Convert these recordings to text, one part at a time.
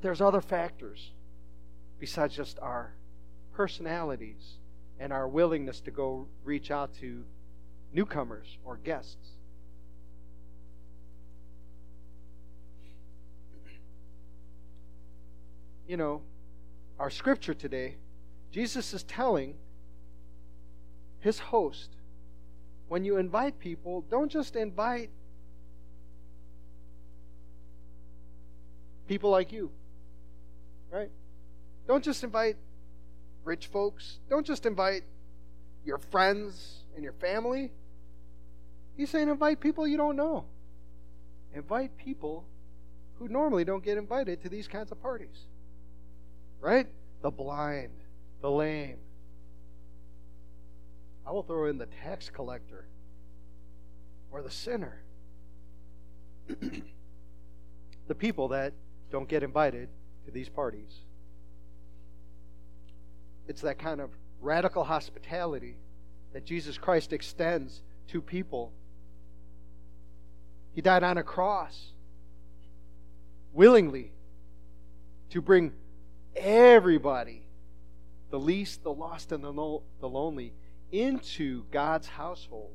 But there's other factors besides just our personalities and our willingness to go reach out to newcomers or guests. You know, our scripture today, Jesus is telling his host when you invite people, don't just invite people like you, right? Don't just invite rich folks. Don't just invite your friends and your family. He's saying invite people you don't know. Invite people who normally don't get invited to these kinds of parties. Right? The blind, the lame. I will throw in the tax collector or the sinner. the people that don't get invited to these parties. It's that kind of radical hospitality that Jesus Christ extends to people. He died on a cross willingly to bring everybody, the least, the lost, and the, the lonely, into God's household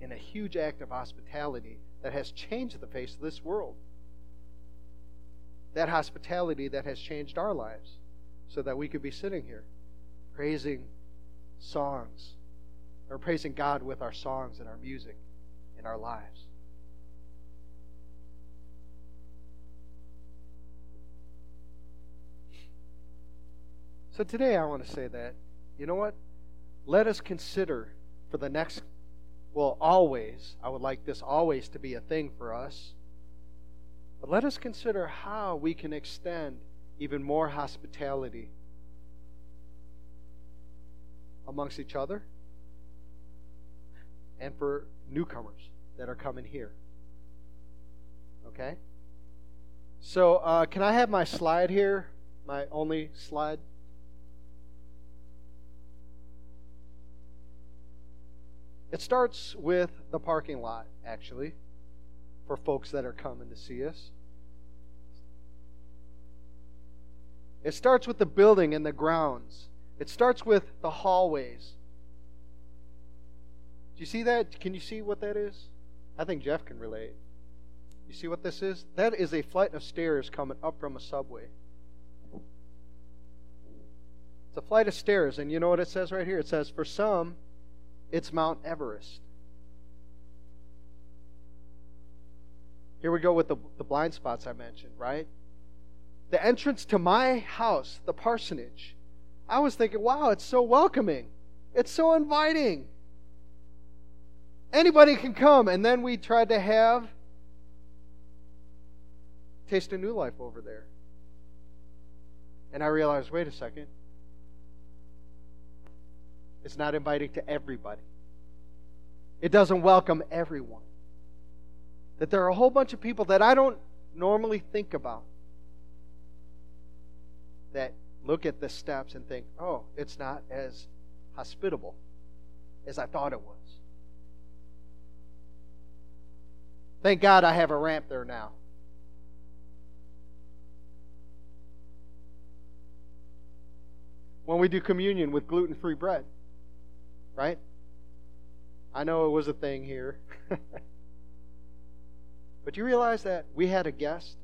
in a huge act of hospitality that has changed the face of this world. That hospitality that has changed our lives so that we could be sitting here praising songs or praising God with our songs and our music in our lives. So today I want to say that, you know what? Let us consider for the next, well, always, I would like this always to be a thing for us. But let us consider how we can extend even more hospitality amongst each other and for newcomers that are coming here. Okay? So, uh, can I have my slide here? My only slide? It starts with the parking lot, actually, for folks that are coming to see us. It starts with the building and the grounds. It starts with the hallways. Do you see that? Can you see what that is? I think Jeff can relate. You see what this is? That is a flight of stairs coming up from a subway. It's a flight of stairs, and you know what it says right here? It says, For some, it's Mount Everest. Here we go with the, the blind spots I mentioned, right? The entrance to my house, the parsonage, I was thinking, wow, it's so welcoming. It's so inviting. Anybody can come. And then we tried to have Taste of New Life over there. And I realized, wait a second. It's not inviting to everybody. It doesn't welcome everyone. That there are a whole bunch of people that I don't normally think about that look at the steps and think, oh, it's not as hospitable as I thought it was. Thank God I have a ramp there now. When we do communion with gluten free bread, right? I know it was a thing here. but do you realize that we had a guest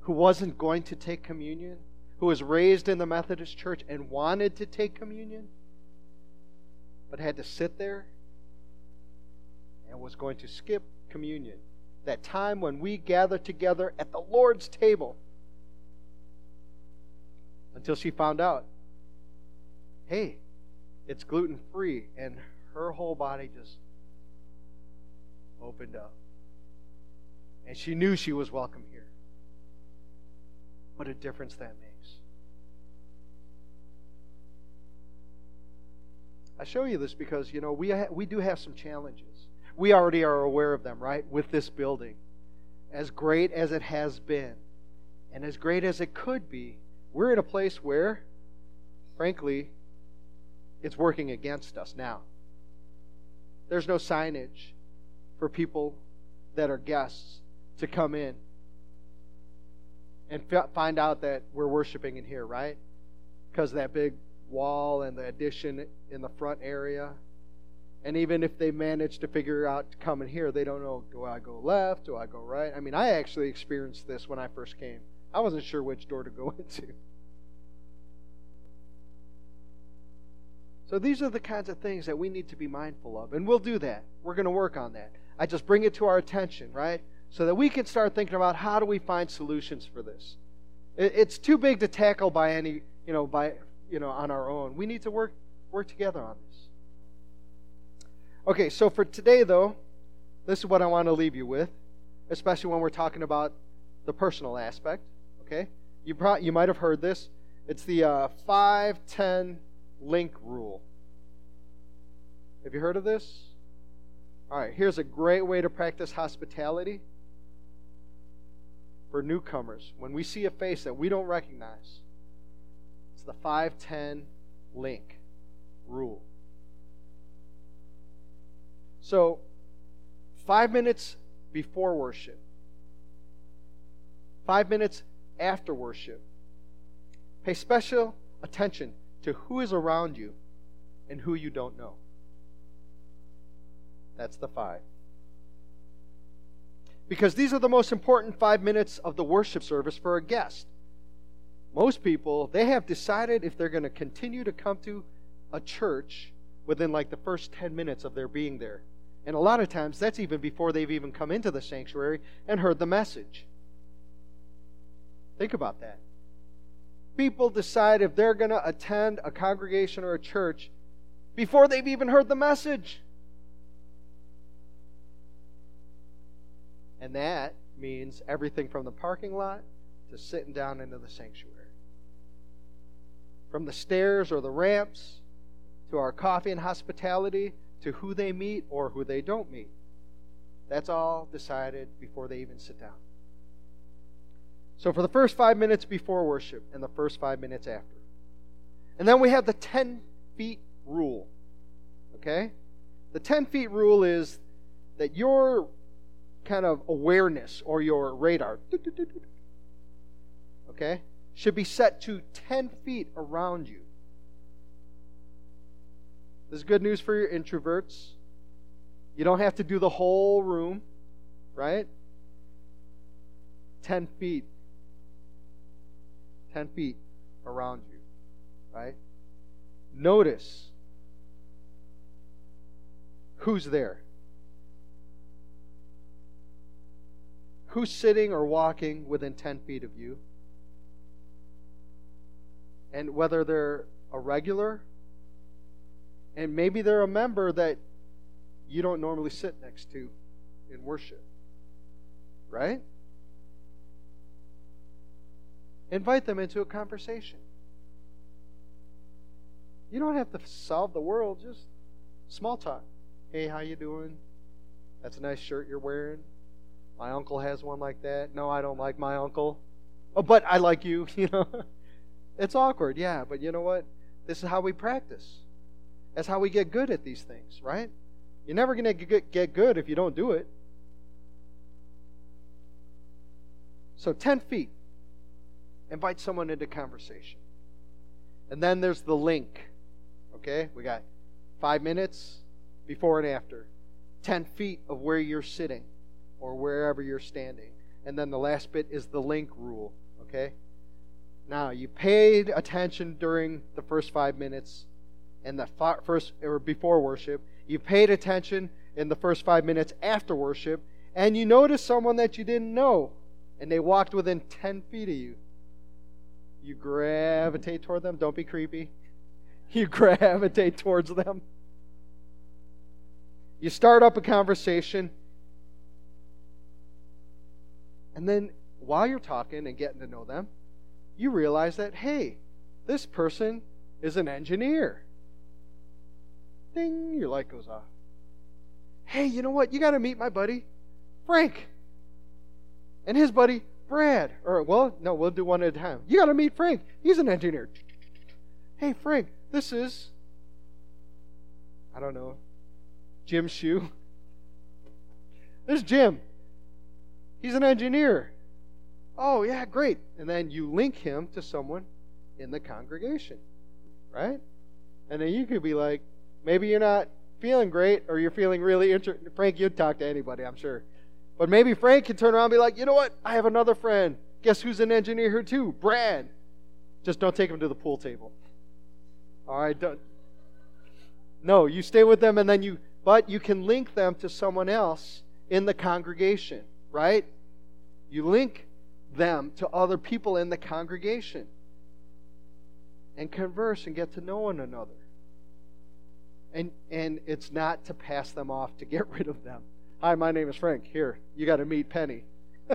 who wasn't going to take communion, who was raised in the Methodist Church and wanted to take communion, but had to sit there and was going to skip communion. That time when we gather together at the Lord's table until she found out hey, it's gluten free. And her whole body just opened up. And she knew she was welcome here. What a difference that makes. I show you this because, you know, we, ha- we do have some challenges. We already are aware of them, right? With this building. As great as it has been, and as great as it could be, we're in a place where, frankly, it's working against us now. There's no signage for people that are guests to come in and find out that we're worshiping in here, right? Because that big wall and the addition in the front area. And even if they manage to figure out to come in here, they don't know do I go left? Do I go right? I mean, I actually experienced this when I first came. I wasn't sure which door to go into. So these are the kinds of things that we need to be mindful of. And we'll do that. We're going to work on that. I just bring it to our attention, right? So that we can start thinking about how do we find solutions for this. It's too big to tackle by any, you know, by you know, on our own. We need to work work together on this. Okay, so for today though, this is what I want to leave you with, especially when we're talking about the personal aspect. Okay, you pro- you might have heard this. It's the uh, five ten link rule. Have you heard of this? All right, here's a great way to practice hospitality for newcomers. When we see a face that we don't recognize, it's the 510 link rule. So, five minutes before worship, five minutes after worship, pay special attention to who is around you and who you don't know. That's the five. Because these are the most important five minutes of the worship service for a guest. Most people, they have decided if they're going to continue to come to a church within like the first 10 minutes of their being there. And a lot of times, that's even before they've even come into the sanctuary and heard the message. Think about that people decide if they're going to attend a congregation or a church before they've even heard the message. And that means everything from the parking lot to sitting down into the sanctuary. From the stairs or the ramps to our coffee and hospitality to who they meet or who they don't meet. That's all decided before they even sit down. So for the first five minutes before worship and the first five minutes after. And then we have the 10 feet rule. Okay? The 10 feet rule is that your kind of awareness or your radar, okay, should be set to 10 feet around you. This is good news for your introverts. You don't have to do the whole room, right? 10 feet 10 feet around you, right? Notice who's there. Who's sitting or walking within 10 feet of you? And whether they're a regular, and maybe they're a member that you don't normally sit next to in worship. Right? Invite them into a conversation. You don't have to solve the world, just small talk. Hey, how you doing? That's a nice shirt you're wearing. My uncle has one like that. No, I don't like my uncle. Oh, but I like you, you know. it's awkward, yeah, but you know what? This is how we practice. That's how we get good at these things, right? You're never going to get good if you don't do it. So 10 feet. Invite someone into conversation. And then there's the link. Okay? We got five minutes before and after, 10 feet of where you're sitting or wherever you're standing. And then the last bit is the link rule. Okay? Now, you paid attention during the first five minutes and the first or before worship. You paid attention in the first five minutes after worship, and you noticed someone that you didn't know, and they walked within 10 feet of you you gravitate toward them. Don't be creepy. You gravitate towards them. You start up a conversation. And then while you're talking and getting to know them, you realize that, hey, this person is an engineer. Ding, your light goes off. Hey, you know what? You got to meet my buddy, Frank. And his buddy, Brad. Or, well, no, we'll do one at a time. You got to meet Frank. He's an engineer. Hey, Frank, this is, I don't know, Jim Shoe. This is Jim. He's an engineer. Oh, yeah, great. And then you link him to someone in the congregation, right? And then you could be like, maybe you're not feeling great or you're feeling really interested. Frank, you'd talk to anybody, I'm sure. But maybe Frank can turn around and be like, you know what? I have another friend. Guess who's an engineer here too? Brad. Just don't take him to the pool table. All right, don't. No, you stay with them and then you, but you can link them to someone else in the congregation, right? You link them to other people in the congregation and converse and get to know one another. And, and it's not to pass them off to get rid of them. Hi, my name is Frank. Here, you got to meet Penny.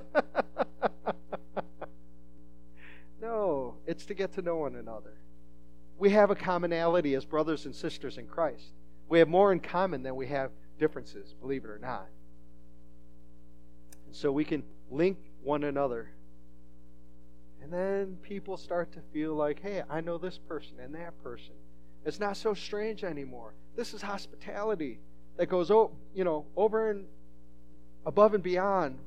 no, it's to get to know one another. We have a commonality as brothers and sisters in Christ. We have more in common than we have differences, believe it or not. So we can link one another. And then people start to feel like, hey, I know this person and that person. It's not so strange anymore. This is hospitality that goes, oh, you know, over and above and beyond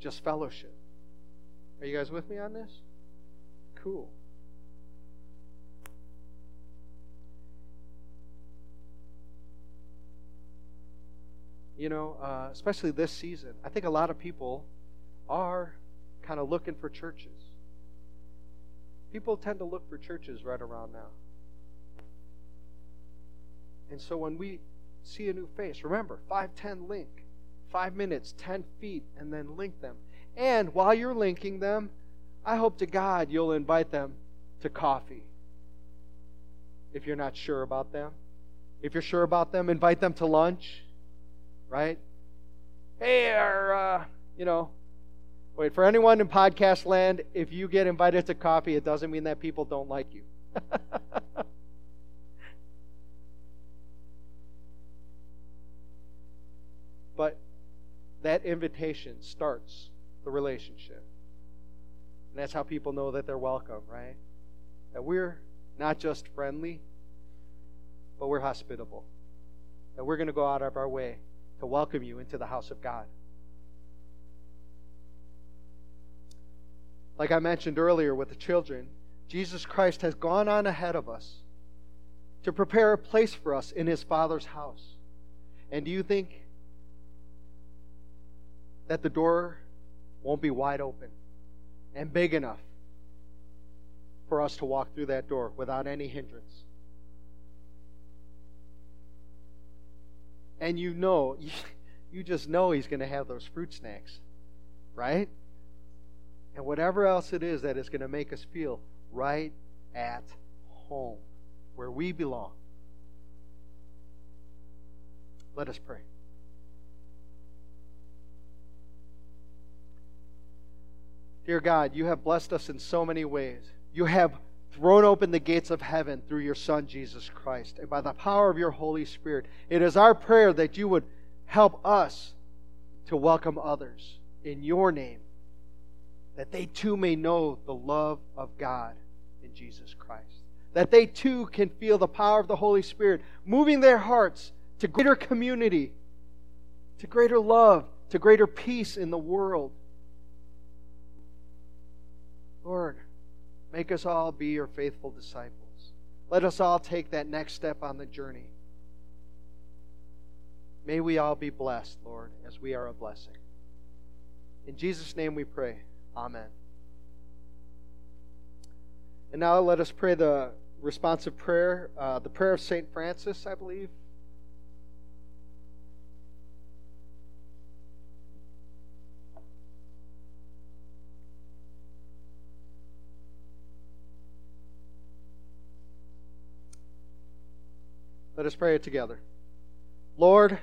just fellowship. Are you guys with me on this? Cool. You know, uh, especially this season, I think a lot of people are kind of looking for churches. People tend to look for churches right around now. And so when we see a new face, remember, 510 link, five minutes, 10 feet, and then link them. And while you're linking them, I hope to God you'll invite them to coffee. If you're not sure about them, if you're sure about them, invite them to lunch, right? Hey, or, uh, you know, wait, for anyone in podcast land, if you get invited to coffee, it doesn't mean that people don't like you. But that invitation starts the relationship. And that's how people know that they're welcome, right? That we're not just friendly, but we're hospitable. That we're going to go out of our way to welcome you into the house of God. Like I mentioned earlier with the children, Jesus Christ has gone on ahead of us to prepare a place for us in his Father's house. And do you think that the door won't be wide open and big enough for us to walk through that door without any hindrance. And you know, you just know he's going to have those fruit snacks, right? And whatever else it is that is going to make us feel right at home, where we belong. Let us pray. Dear God, you have blessed us in so many ways. You have thrown open the gates of heaven through your Son, Jesus Christ. And by the power of your Holy Spirit, it is our prayer that you would help us to welcome others in your name, that they too may know the love of God in Jesus Christ. That they too can feel the power of the Holy Spirit moving their hearts to greater community, to greater love, to greater peace in the world Lord, make us all be your faithful disciples. Let us all take that next step on the journey. May we all be blessed, Lord, as we are a blessing. In Jesus' name we pray. Amen. And now let us pray the responsive prayer, uh, the prayer of St. Francis, I believe. Let us pray it together. Lord,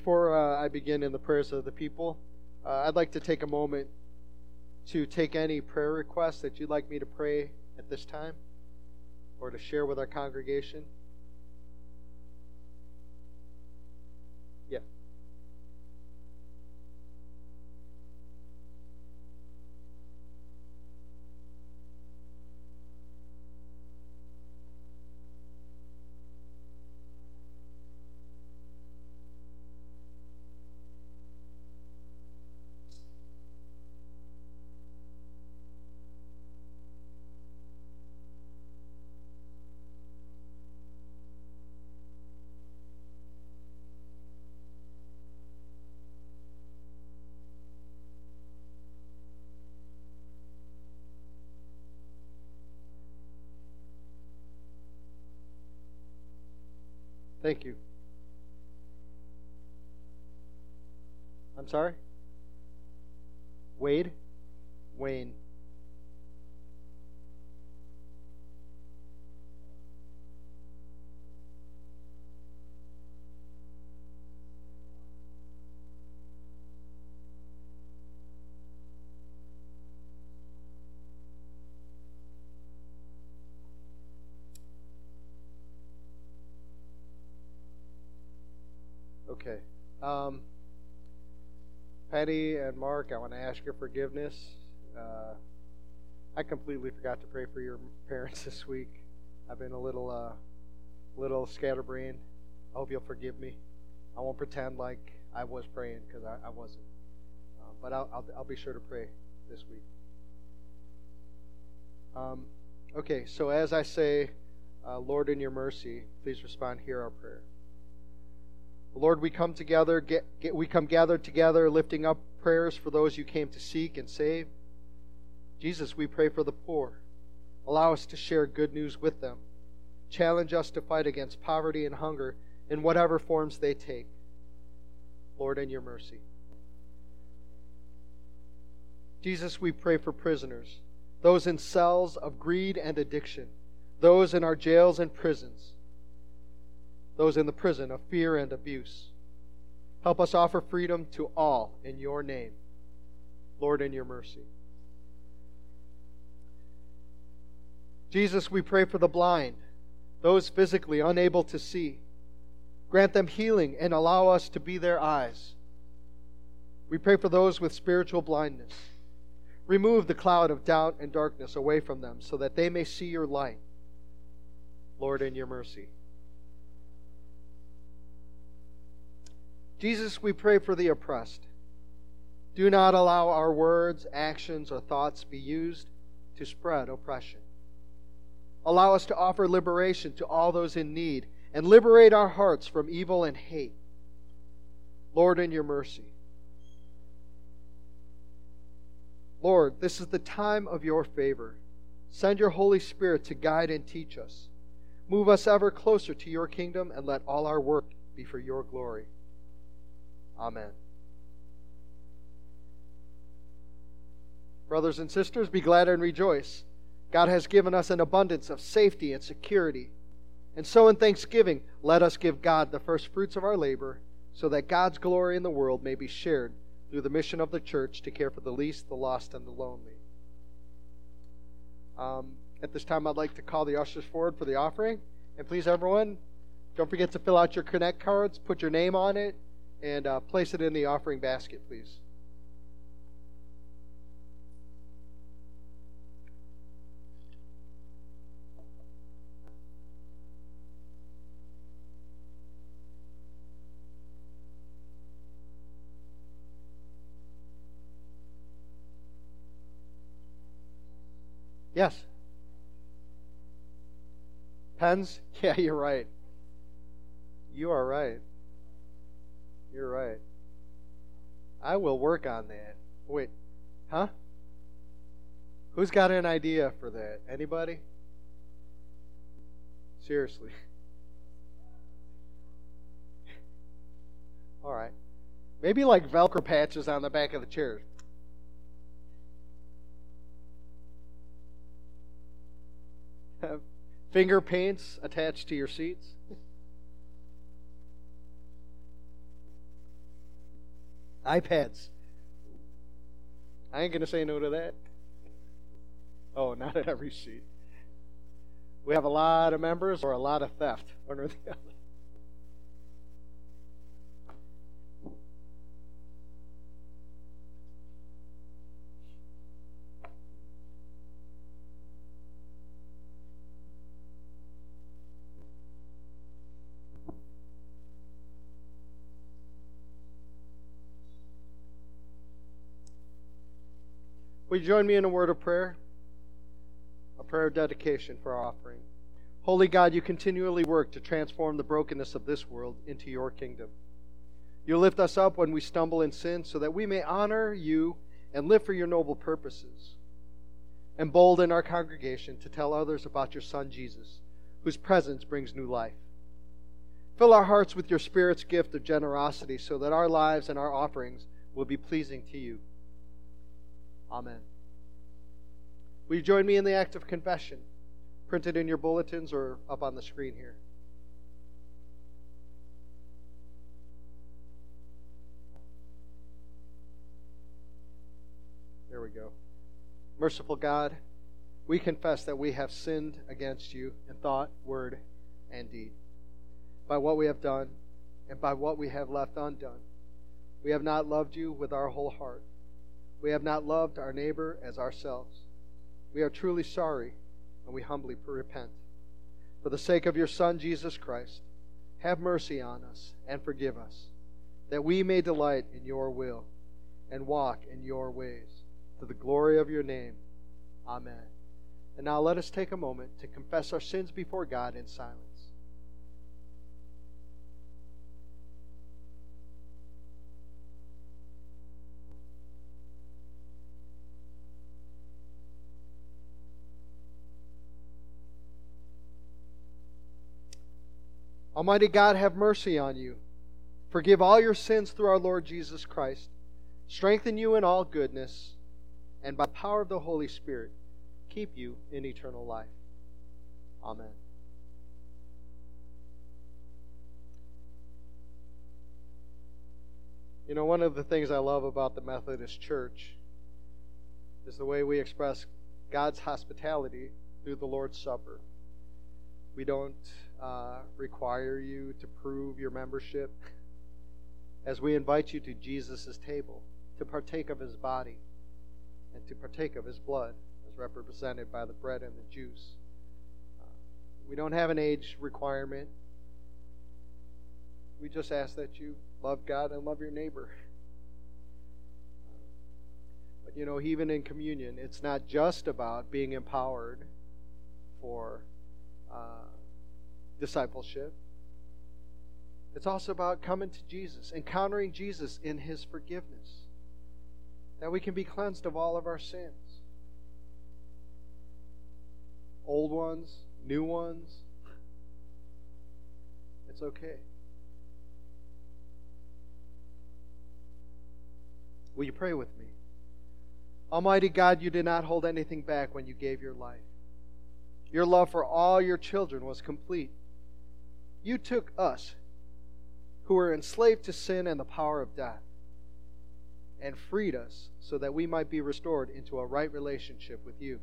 Before uh, I begin in the prayers of the people, uh, I'd like to take a moment to take any prayer requests that you'd like me to pray at this time or to share with our congregation. Thank you. I'm sorry? Wade? Wayne. Okay. Um, Patty and Mark, I want to ask your forgiveness. Uh, I completely forgot to pray for your parents this week. I've been a little, uh, little scatterbrained. I hope you'll forgive me. I won't pretend like I was praying because I, I, wasn't. Uh, but I'll, I'll, I'll, be sure to pray this week. Um, okay, so as I say, uh, Lord, in your mercy, please respond. Hear our prayer. Lord, we come together, get, get, we come gathered together, lifting up prayers for those you came to seek and save. Jesus, we pray for the poor. Allow us to share good news with them. Challenge us to fight against poverty and hunger in whatever forms they take. Lord, in your mercy. Jesus, we pray for prisoners, those in cells of greed and addiction, those in our jails and prisons those in the prison of fear and abuse. Help us offer freedom to all in your name, Lord, in your mercy. Jesus, we pray for the blind, those physically unable to see. Grant them healing and allow us to be their eyes. We pray for those with spiritual blindness. Remove the cloud of doubt and darkness away from them so that they may see your light. Lord, in your mercy. Jesus, we pray for the oppressed. Do not allow our words, actions, or thoughts be used to spread oppression. Allow us to offer liberation to all those in need and liberate our hearts from evil and hate. Lord, in your mercy. Lord, this is the time of your favor. Send your Holy Spirit to guide and teach us. Move us ever closer to your kingdom and let all our work be for your glory. Amen. Brothers and sisters, be glad and rejoice. God has given us an abundance of safety and security. And so, in thanksgiving, let us give God the first fruits of our labor, so that God's glory in the world may be shared through the mission of the church to care for the least, the lost, and the lonely. Um, at this time, I'd like to call the ushers forward for the offering. And please, everyone, don't forget to fill out your Connect cards, put your name on it, and uh, place it in the offering basket, please. Yes. Pens? Yeah, you're right. You are right. You're right. I will work on that. Wait, huh? Who's got an idea for that? Anybody? Seriously. All right. Maybe like Velcro patches on the back of the chairs. Finger paints attached to your seats. iPads. I ain't going to say no to that. Oh, not at every seat. We have a lot of members or a lot of theft, one or the other. Will you join me in a word of prayer? A prayer of dedication for our offering. Holy God, you continually work to transform the brokenness of this world into your kingdom. You lift us up when we stumble in sin so that we may honor you and live for your noble purposes. Embolden our congregation to tell others about your Son Jesus, whose presence brings new life. Fill our hearts with your Spirit's gift of generosity so that our lives and our offerings will be pleasing to you. Amen. Will you join me in the act of confession, printed in your bulletins or up on the screen here? There we go. Merciful God, we confess that we have sinned against you in thought, word, and deed. By what we have done and by what we have left undone. We have not loved you with our whole heart. We have not loved our neighbor as ourselves. We are truly sorry, and we humbly repent. For the sake of your Son, Jesus Christ, have mercy on us and forgive us, that we may delight in your will and walk in your ways, to the glory of your name. Amen. And now let us take a moment to confess our sins before God in silence. Almighty God, have mercy on you. Forgive all your sins through our Lord Jesus Christ. Strengthen you in all goodness, and by power of the Holy Spirit, keep you in eternal life. Amen. You know, one of the things I love about the Methodist Church is the way we express God's hospitality through the Lord's Supper. We don't uh, require you to prove your membership as we invite you to Jesus' table to partake of his body and to partake of his blood as represented by the bread and the juice. Uh, we don't have an age requirement. We just ask that you love God and love your neighbor. But you know, even in communion, it's not just about being empowered for uh, discipleship. It's also about coming to Jesus, encountering Jesus in his forgiveness, that we can be cleansed of all of our sins old ones, new ones. It's okay. Will you pray with me? Almighty God, you did not hold anything back when you gave your life. Your love for all your children was complete. You took us, who were enslaved to sin and the power of death, and freed us so that we might be restored into a right relationship with you,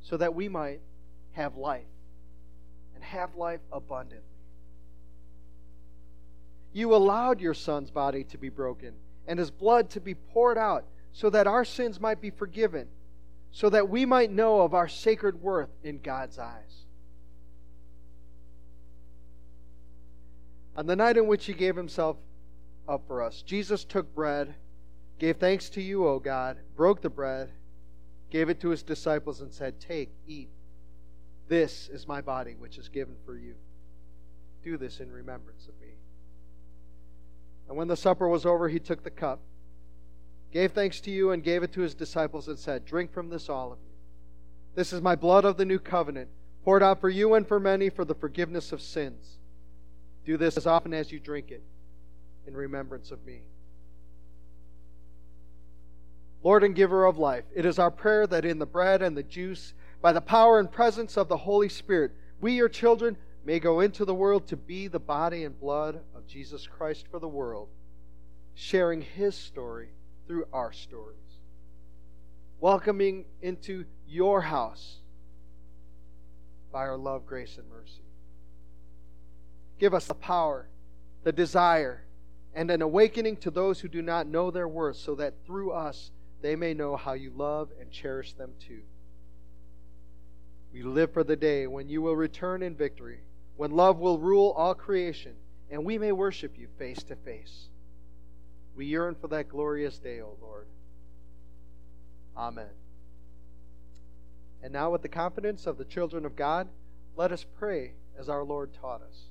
so that we might have life and have life abundantly. You allowed your Son's body to be broken and his blood to be poured out so that our sins might be forgiven, so that we might know of our sacred worth in God's eyes. On the night in which he gave himself up for us, Jesus took bread, gave thanks to you, O God, broke the bread, gave it to his disciples, and said, Take, eat. This is my body, which is given for you. Do this in remembrance of me. And when the supper was over, he took the cup, gave thanks to you, and gave it to his disciples, and said, Drink from this, all of you. This is my blood of the new covenant, poured out for you and for many for the forgiveness of sins. Do this as often as you drink it in remembrance of me. Lord and giver of life, it is our prayer that in the bread and the juice, by the power and presence of the Holy Spirit, we, your children, may go into the world to be the body and blood of Jesus Christ for the world, sharing His story through our stories. Welcoming into your house by our love, grace, and mercy. Give us the power, the desire, and an awakening to those who do not know their worth, so that through us they may know how you love and cherish them too. We live for the day when you will return in victory, when love will rule all creation, and we may worship you face to face. We yearn for that glorious day, O Lord. Amen. And now, with the confidence of the children of God, let us pray as our Lord taught us.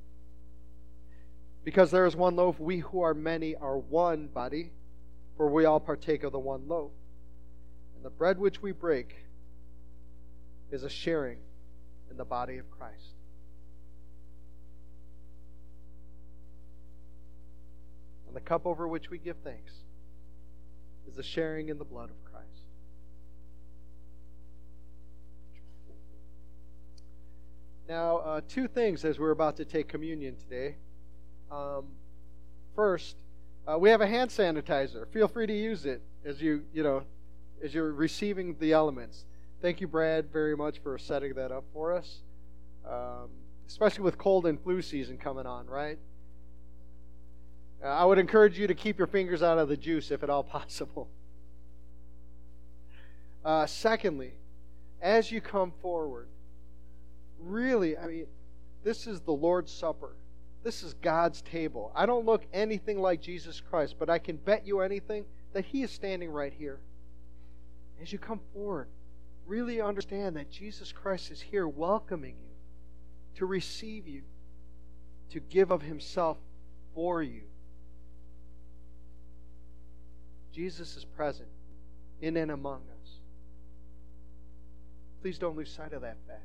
Because there is one loaf, we who are many are one body, for we all partake of the one loaf. And the bread which we break is a sharing in the body of Christ. And the cup over which we give thanks is a sharing in the blood of Christ. Now, uh, two things as we're about to take communion today. Um, first, uh, we have a hand sanitizer. Feel free to use it as you you know as you're receiving the elements. Thank you, Brad, very much for setting that up for us. Um, especially with cold and flu season coming on, right? Uh, I would encourage you to keep your fingers out of the juice if at all possible. Uh, secondly, as you come forward, really, I mean, this is the Lord's Supper. This is God's table. I don't look anything like Jesus Christ, but I can bet you anything that He is standing right here. As you come forward, really understand that Jesus Christ is here welcoming you, to receive you, to give of Himself for you. Jesus is present in and among us. Please don't lose sight of that fact.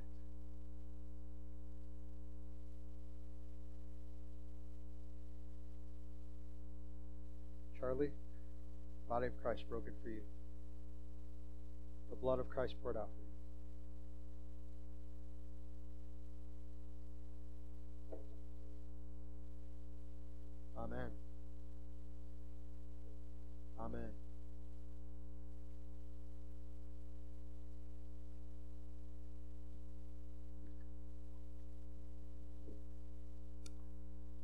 Charlie, body of Christ broken for you. The blood of Christ poured out for you. Amen. Amen.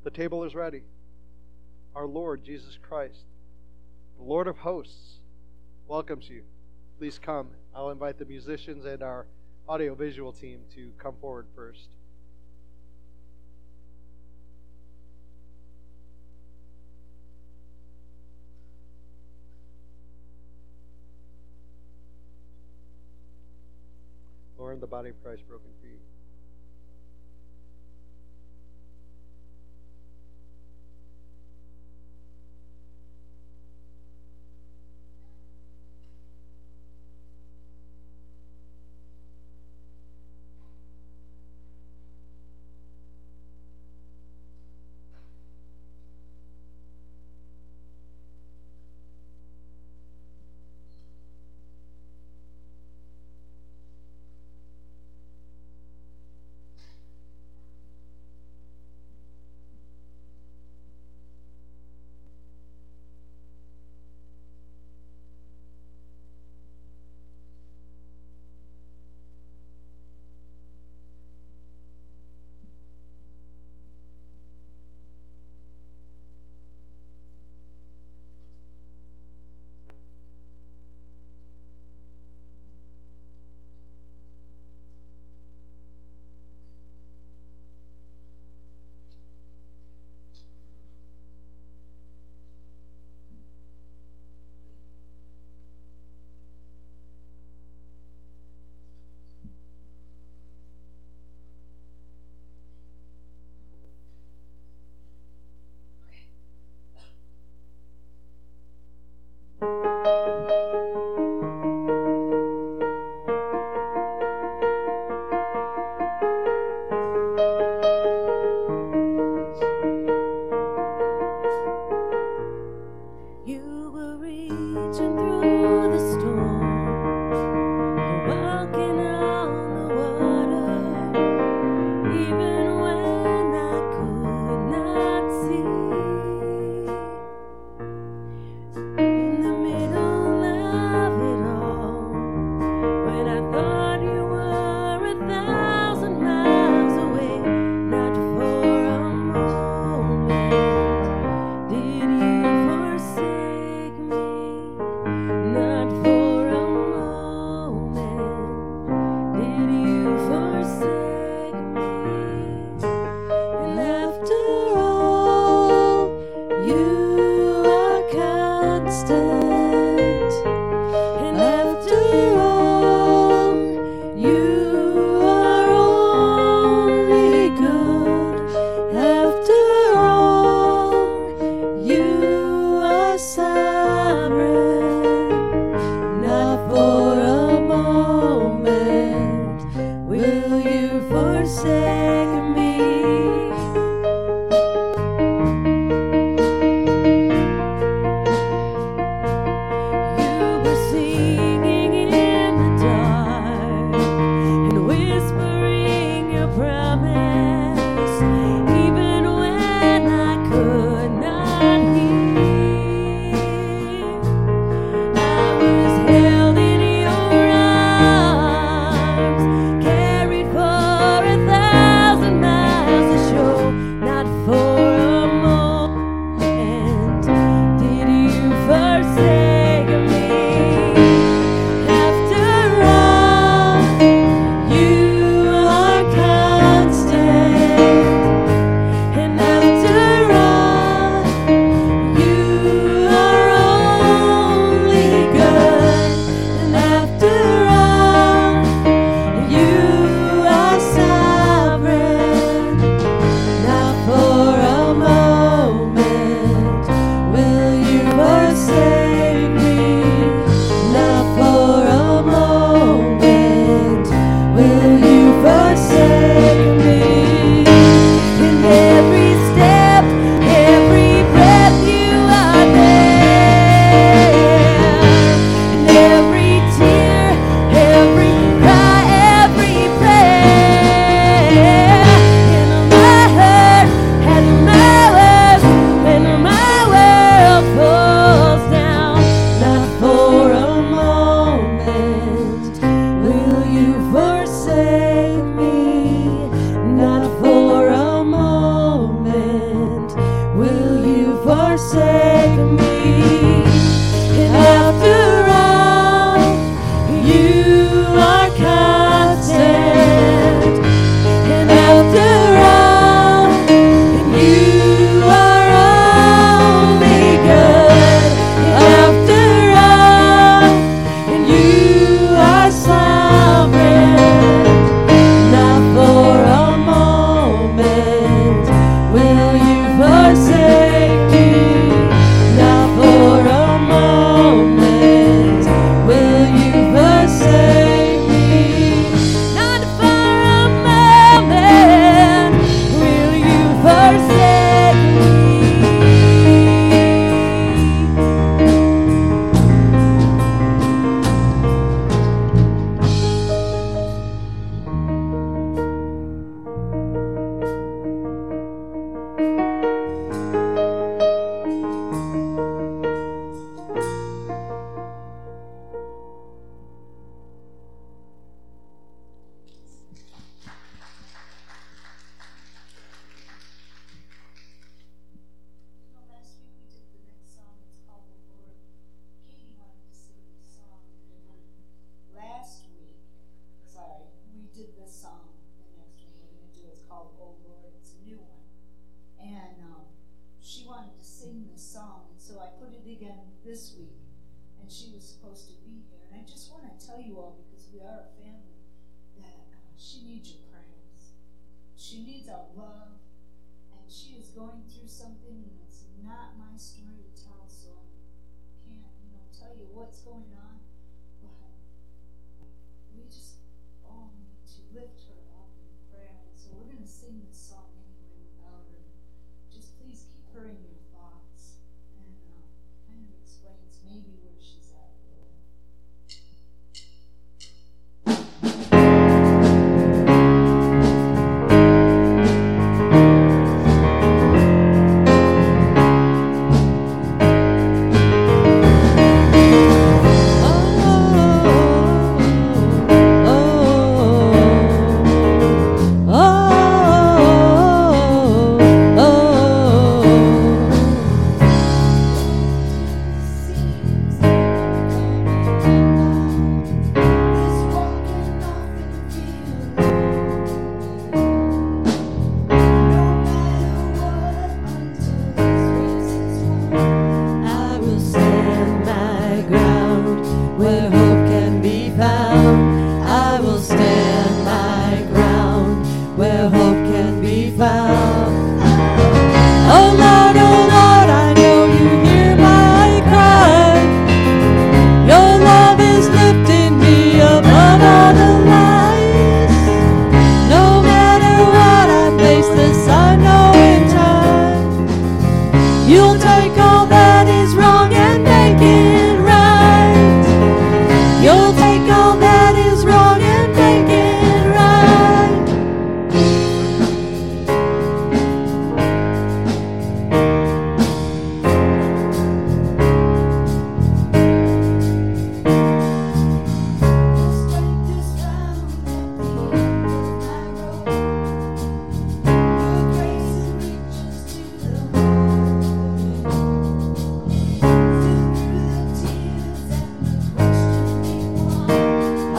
The table is ready. Our Lord Jesus Christ the Lord of hosts welcomes you. Please come. I'll invite the musicians and our audiovisual team to come forward first. Lord, the body of Christ broken for you.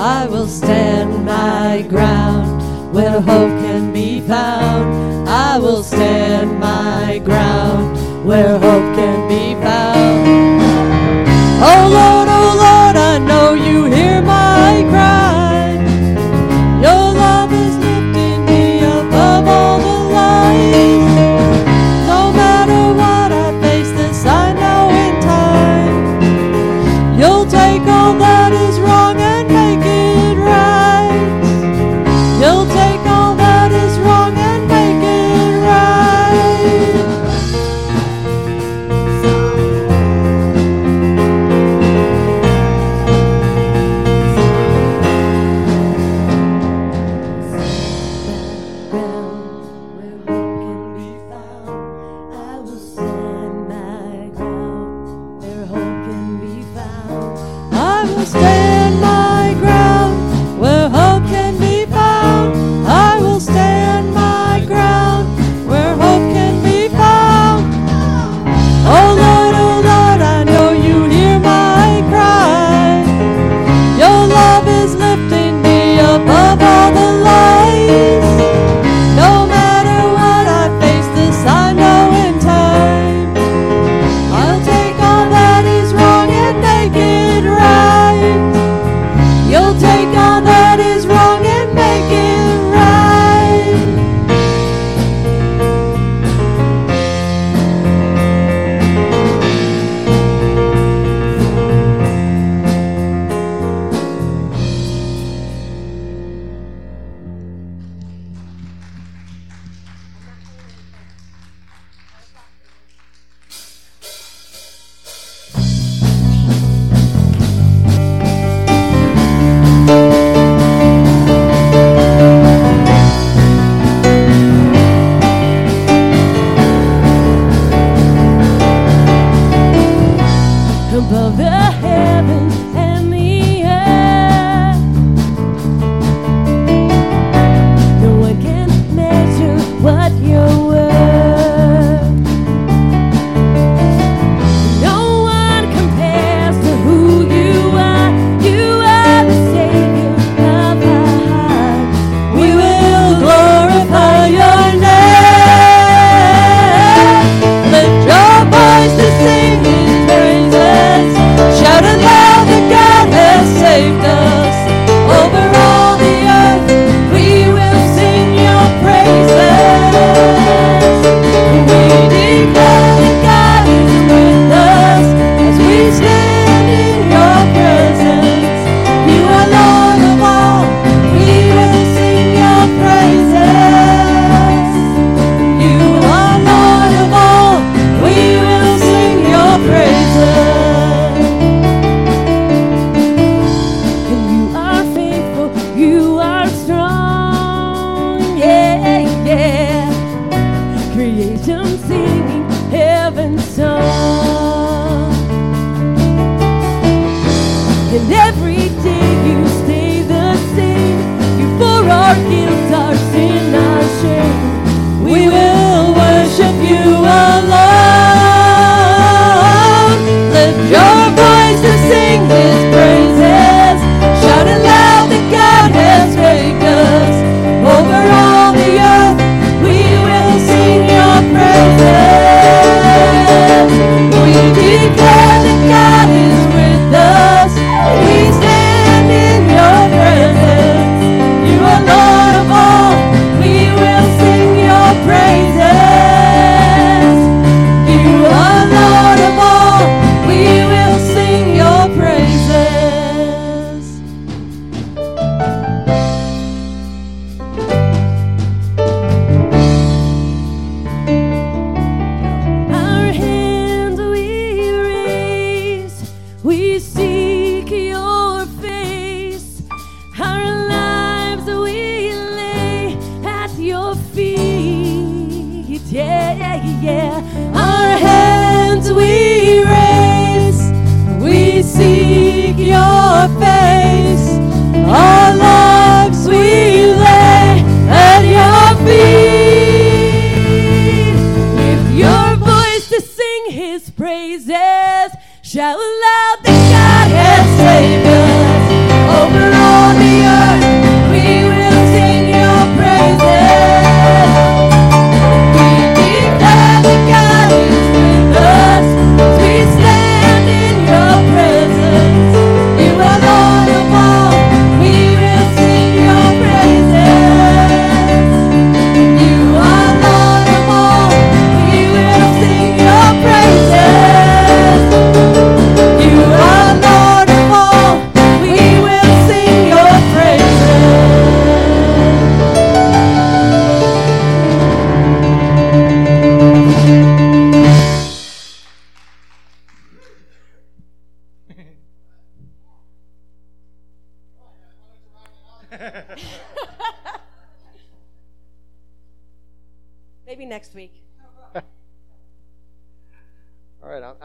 I will stand my ground where hope can be found. I will stand my ground where hope can be found. Oh Lord,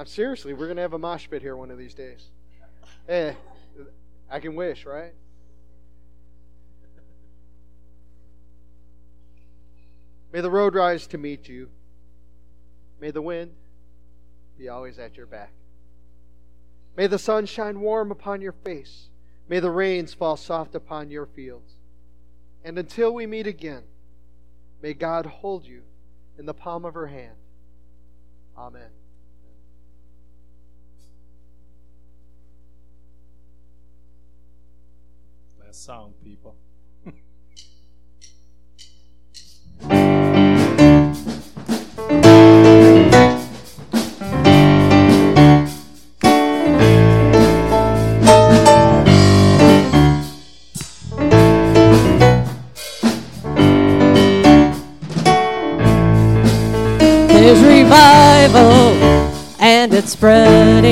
seriously, we're to have a mosh pit here one of these days. Eh, I can wish, right? May the road rise to meet you. May the wind be always at your back. May the sun shine warm upon your face. May the rains fall soft upon your fields. And until we meet again, may God hold you in the palm of her hand. Amen. Song, people. There's revival and it's spreading